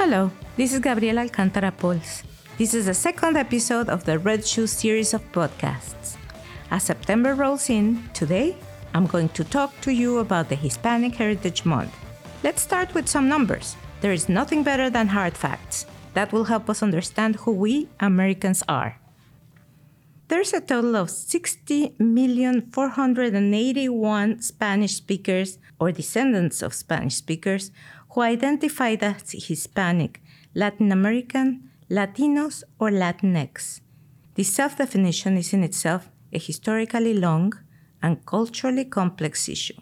Hello, this is Gabriela Alcántara Pohls. This is the second episode of the Red Shoe series of podcasts. As September rolls in, today I'm going to talk to you about the Hispanic Heritage Month. Let's start with some numbers. There is nothing better than hard facts. That will help us understand who we Americans are. There's a total of 60,481 Spanish speakers or descendants of Spanish speakers who identify as Hispanic, Latin American, Latinos, or Latinx. This self definition is in itself a historically long and culturally complex issue.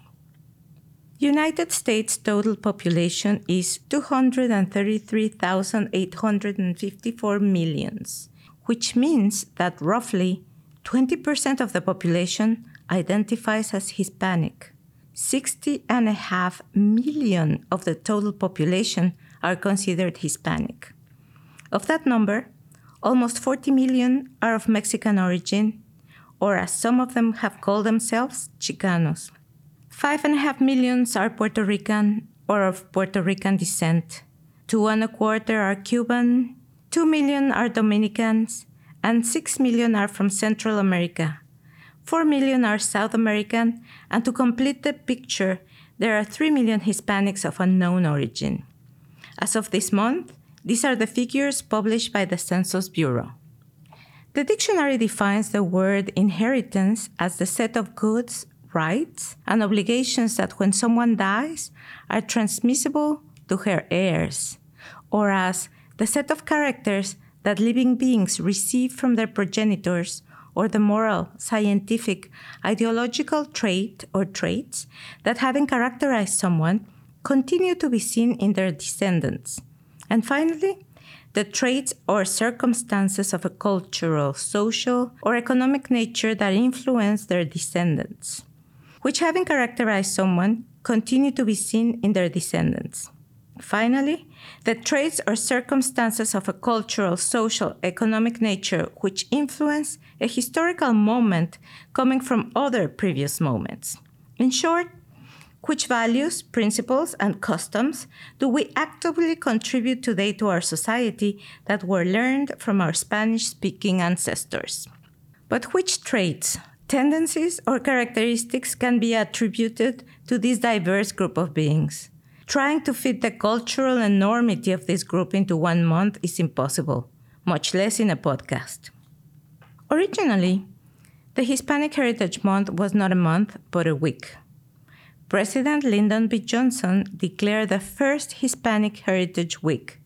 United States total population is 233,854 millions, which means that roughly 20% of the population identifies as Hispanic. 60 and a half million of the total population are considered Hispanic. Of that number, almost 40 million are of Mexican origin, or as some of them have called themselves, Chicanos. Five and a half millions are Puerto Rican or of Puerto Rican descent. Two and a quarter are Cuban, two million are Dominicans, and six million are from Central America. 4 million are South American, and to complete the picture, there are 3 million Hispanics of unknown origin. As of this month, these are the figures published by the Census Bureau. The dictionary defines the word inheritance as the set of goods, rights, and obligations that when someone dies are transmissible to her heirs, or as the set of characters that living beings receive from their progenitors or the moral, scientific, ideological trait or traits that having characterized someone continue to be seen in their descendants. And finally, the traits or circumstances of a cultural, social, or economic nature that influence their descendants, which having characterized someone continue to be seen in their descendants. Finally, the traits or circumstances of a cultural, social, economic nature which influence a historical moment coming from other previous moments. In short, which values, principles, and customs do we actively contribute today to our society that were learned from our Spanish speaking ancestors? But which traits, tendencies, or characteristics can be attributed to this diverse group of beings? Trying to fit the cultural enormity of this group into one month is impossible, much less in a podcast. Originally, the Hispanic Heritage Month was not a month, but a week. President Lyndon B. Johnson declared the first Hispanic Heritage Week,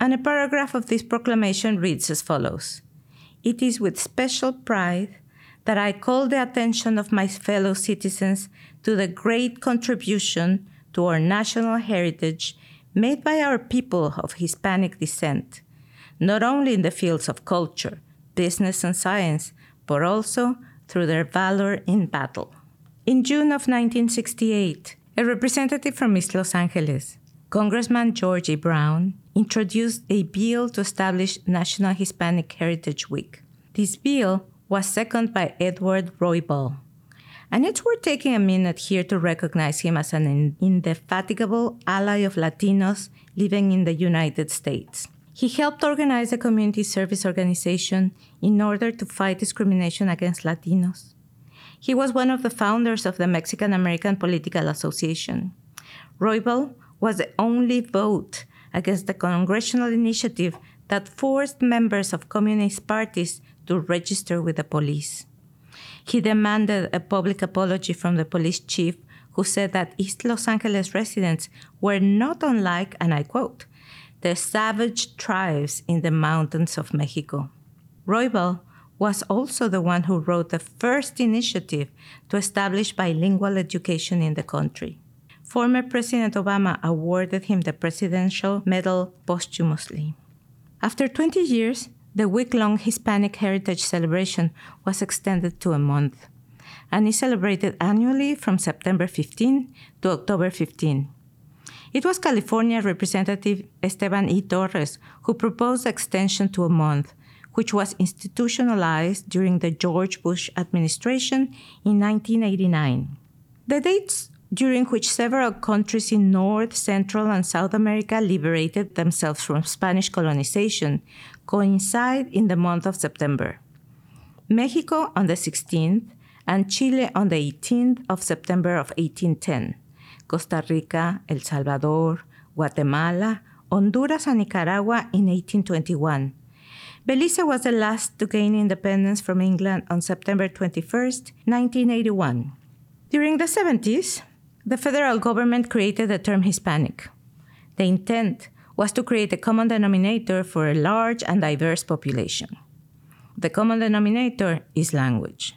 and a paragraph of this proclamation reads as follows It is with special pride that I call the attention of my fellow citizens to the great contribution to our national heritage made by our people of Hispanic descent, not only in the fields of culture, business, and science, but also through their valor in battle. In June of 1968, a representative from East Los Angeles, Congressman George E. Brown, introduced a bill to establish National Hispanic Heritage Week. This bill was seconded by Edward Roybal, and it's worth taking a minute here to recognize him as an indefatigable ally of Latinos living in the United States. He helped organize a community service organization in order to fight discrimination against Latinos. He was one of the founders of the Mexican American Political Association. Roybal was the only vote against the congressional initiative that forced members of communist parties to register with the police. He demanded a public apology from the police chief, who said that East Los Angeles residents were not unlike, and I quote, the savage tribes in the mountains of Mexico. Roybal was also the one who wrote the first initiative to establish bilingual education in the country. Former President Obama awarded him the Presidential Medal posthumously. After 20 years, the week long Hispanic Heritage Celebration was extended to a month and is celebrated annually from September 15 to October 15. It was California Representative Esteban E. Torres who proposed the extension to a month, which was institutionalized during the George Bush administration in 1989. The dates during which several countries in North, Central, and South America liberated themselves from Spanish colonization, coincide in the month of September. Mexico on the 16th and Chile on the 18th of September of 1810. Costa Rica, El Salvador, Guatemala, Honduras, and Nicaragua in 1821. Belize was the last to gain independence from England on September 21, 1981. During the 70s, the federal government created the term Hispanic. The intent was to create a common denominator for a large and diverse population. The common denominator is language.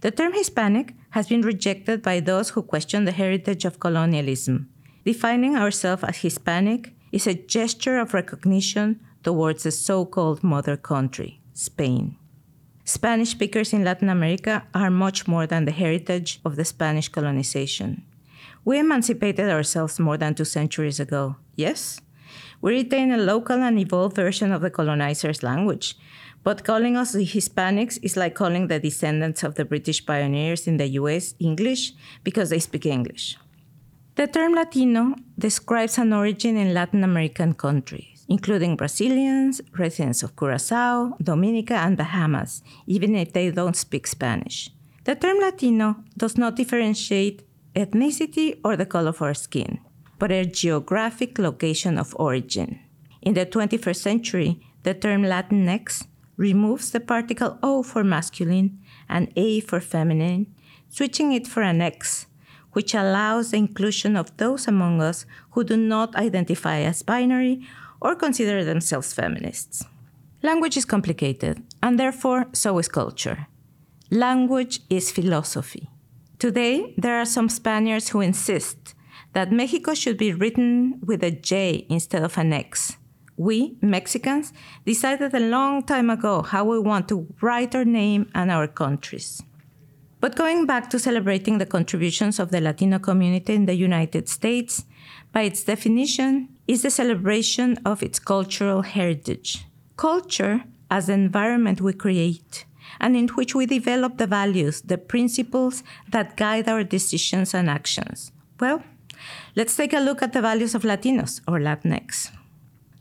The term Hispanic has been rejected by those who question the heritage of colonialism. Defining ourselves as Hispanic is a gesture of recognition towards the so called mother country, Spain. Spanish speakers in Latin America are much more than the heritage of the Spanish colonization. We emancipated ourselves more than two centuries ago, yes? We retain a local and evolved version of the colonizer's language, but calling us the Hispanics is like calling the descendants of the British pioneers in the US English because they speak English. The term Latino describes an origin in Latin American countries, including Brazilians, residents of Curacao, Dominica, and Bahamas, even if they don't speak Spanish. The term Latino does not differentiate ethnicity or the color of our skin, but a geographic location of origin. In the 21st century, the term Latinx removes the particle O for masculine and A for feminine, switching it for an X, which allows the inclusion of those among us who do not identify as binary or consider themselves feminists. Language is complicated, and therefore, so is culture. Language is philosophy. Today, there are some Spaniards who insist that Mexico should be written with a J instead of an X we, Mexicans, decided a long time ago how we want to write our name and our countries. But going back to celebrating the contributions of the Latino community in the United States, by its definition, is the celebration of its cultural heritage. Culture as the environment we create and in which we develop the values, the principles that guide our decisions and actions. Well, let's take a look at the values of Latinos or Latinx.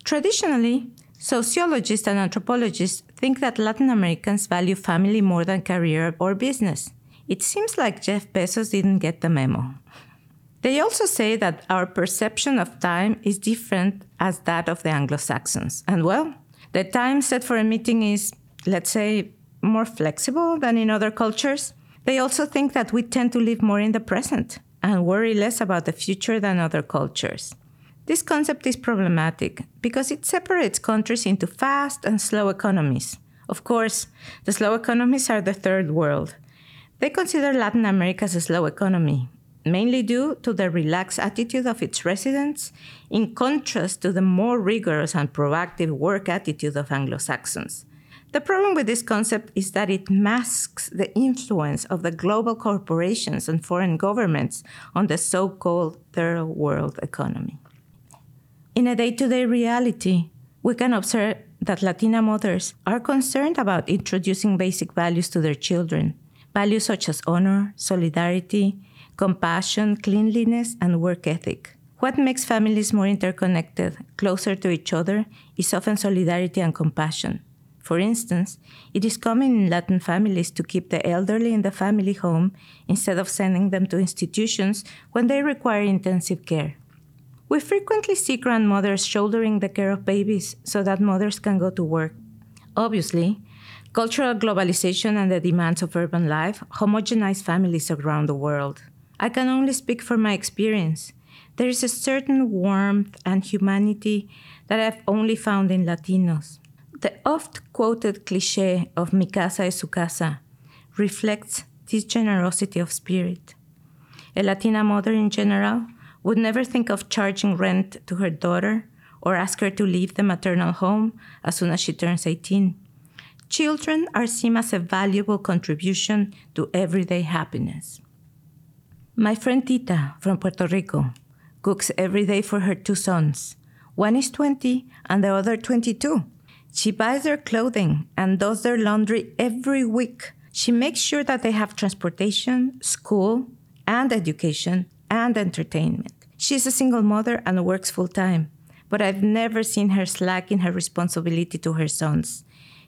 Traditionally, sociologists and anthropologists think that Latin Americans value family more than career or business. It seems like Jeff Bezos didn't get the memo. They also say that our perception of time is different as that of the Anglo Saxons. And well, the time set for a meeting is, let's say, more flexible than in other cultures. They also think that we tend to live more in the present and worry less about the future than other cultures. This concept is problematic because it separates countries into fast and slow economies. Of course, the slow economies are the third world. They consider Latin America as a slow economy, mainly due to the relaxed attitude of its residents, in contrast to the more rigorous and proactive work attitude of Anglo Saxons. The problem with this concept is that it masks the influence of the global corporations and foreign governments on the so called third world economy. In a day to day reality, we can observe that Latina mothers are concerned about introducing basic values to their children values such as honor, solidarity, compassion, cleanliness, and work ethic. What makes families more interconnected, closer to each other, is often solidarity and compassion. For instance, it is common in Latin families to keep the elderly in the family home instead of sending them to institutions when they require intensive care. We frequently see grandmothers shouldering the care of babies so that mothers can go to work. Obviously, cultural globalization and the demands of urban life homogenize families around the world. I can only speak from my experience. There is a certain warmth and humanity that I've only found in Latinos. The oft quoted cliche of mi casa es su casa reflects this generosity of spirit. A Latina mother in general would never think of charging rent to her daughter or ask her to leave the maternal home as soon as she turns 18. Children are seen as a valuable contribution to everyday happiness. My friend Tita from Puerto Rico cooks every day for her two sons. One is 20 and the other 22. She buys their clothing and does their laundry every week. She makes sure that they have transportation, school, and education and entertainment. She's a single mother and works full time, but I've never seen her slack in her responsibility to her sons.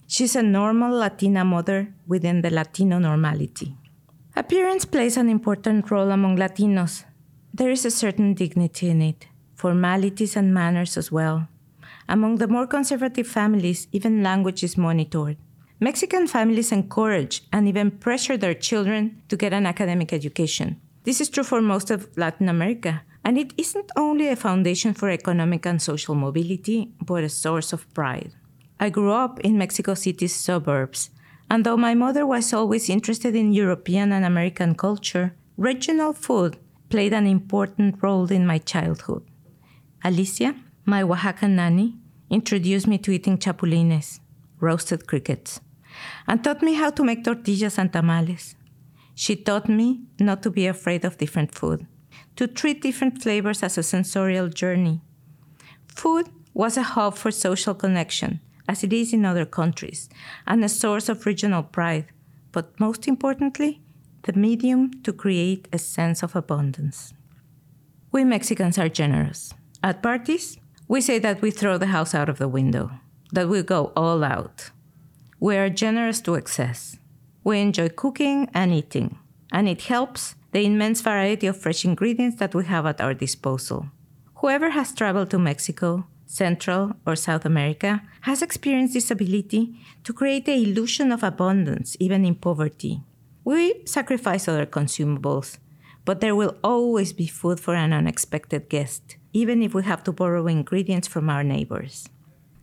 She's a normal Latina mother within the Latino normality. Appearance plays an important role among Latinos. There is a certain dignity in it, formalities and manners as well. Among the more conservative families, even language is monitored. Mexican families encourage and even pressure their children to get an academic education. This is true for most of Latin America, and it isn't only a foundation for economic and social mobility, but a source of pride. I grew up in Mexico City's suburbs, and though my mother was always interested in European and American culture, regional food played an important role in my childhood. Alicia, my Oaxacan nanny, introduced me to eating chapulines, roasted crickets, and taught me how to make tortillas and tamales. She taught me not to be afraid of different food, to treat different flavors as a sensorial journey. Food was a hub for social connection, as it is in other countries, and a source of regional pride, but most importantly, the medium to create a sense of abundance. We Mexicans are generous. At parties, we say that we throw the house out of the window, that we go all out. We are generous to excess. We enjoy cooking and eating, and it helps the immense variety of fresh ingredients that we have at our disposal. Whoever has traveled to Mexico, Central, or South America has experienced this ability to create the illusion of abundance, even in poverty. We sacrifice other consumables, but there will always be food for an unexpected guest, even if we have to borrow ingredients from our neighbors.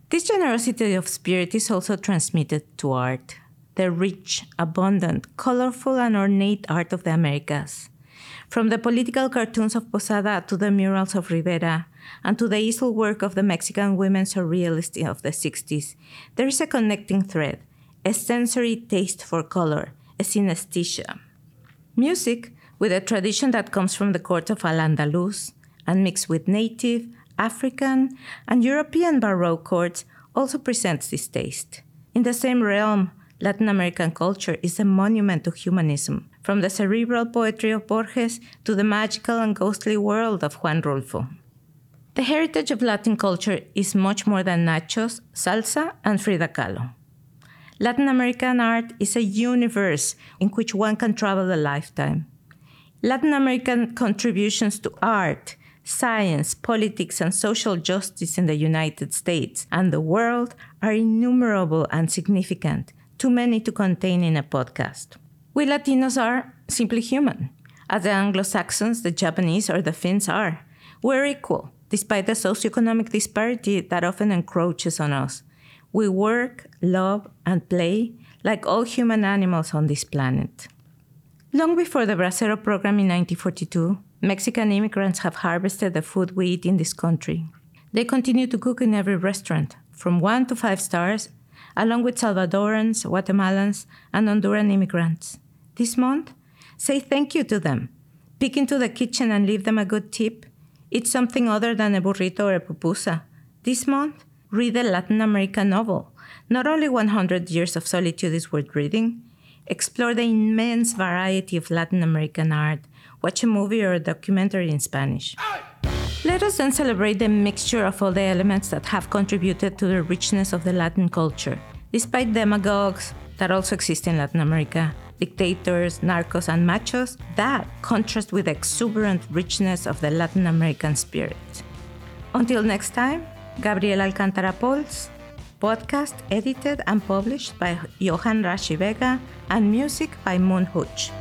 This generosity of spirit is also transmitted to art the rich, abundant, colorful, and ornate art of the Americas. From the political cartoons of Posada to the murals of Rivera and to the easel work of the Mexican women surrealists of the 60s, there is a connecting thread, a sensory taste for color, a synesthesia. Music, with a tradition that comes from the court of Al Andalus and mixed with native, African, and European Baroque courts, also presents this taste. In the same realm, Latin American culture is a monument to humanism, from the cerebral poetry of Borges to the magical and ghostly world of Juan Rulfo. The heritage of Latin culture is much more than nachos, salsa, and Frida Kahlo. Latin American art is a universe in which one can travel a lifetime. Latin American contributions to art, science, politics, and social justice in the United States and the world are innumerable and significant, too many to contain in a podcast. We Latinos are simply human, as the Anglo Saxons, the Japanese, or the Finns are. We're equal, despite the socioeconomic disparity that often encroaches on us. We work, love, and play like all human animals on this planet. Long before the Bracero program in 1942, Mexican immigrants have harvested the food we eat in this country. They continue to cook in every restaurant, from one to five stars, along with Salvadorans, Guatemalans, and Honduran immigrants. This month, say thank you to them. Peek into the kitchen and leave them a good tip. Eat something other than a burrito or a pupusa. This month, read a Latin American novel. Not only 100 Years of Solitude is worth reading, explore the immense variety of Latin American art, watch a movie or a documentary in Spanish. Let us then celebrate the mixture of all the elements that have contributed to the richness of the Latin culture, despite demagogues that also exist in Latin America, dictators, narcos, and machos that contrast with the exuberant richness of the Latin American spirit. Until next time, Gabriel Alcántara Pohls, podcast edited and published by Johan Rashi Vega, and music by Moon Hooch.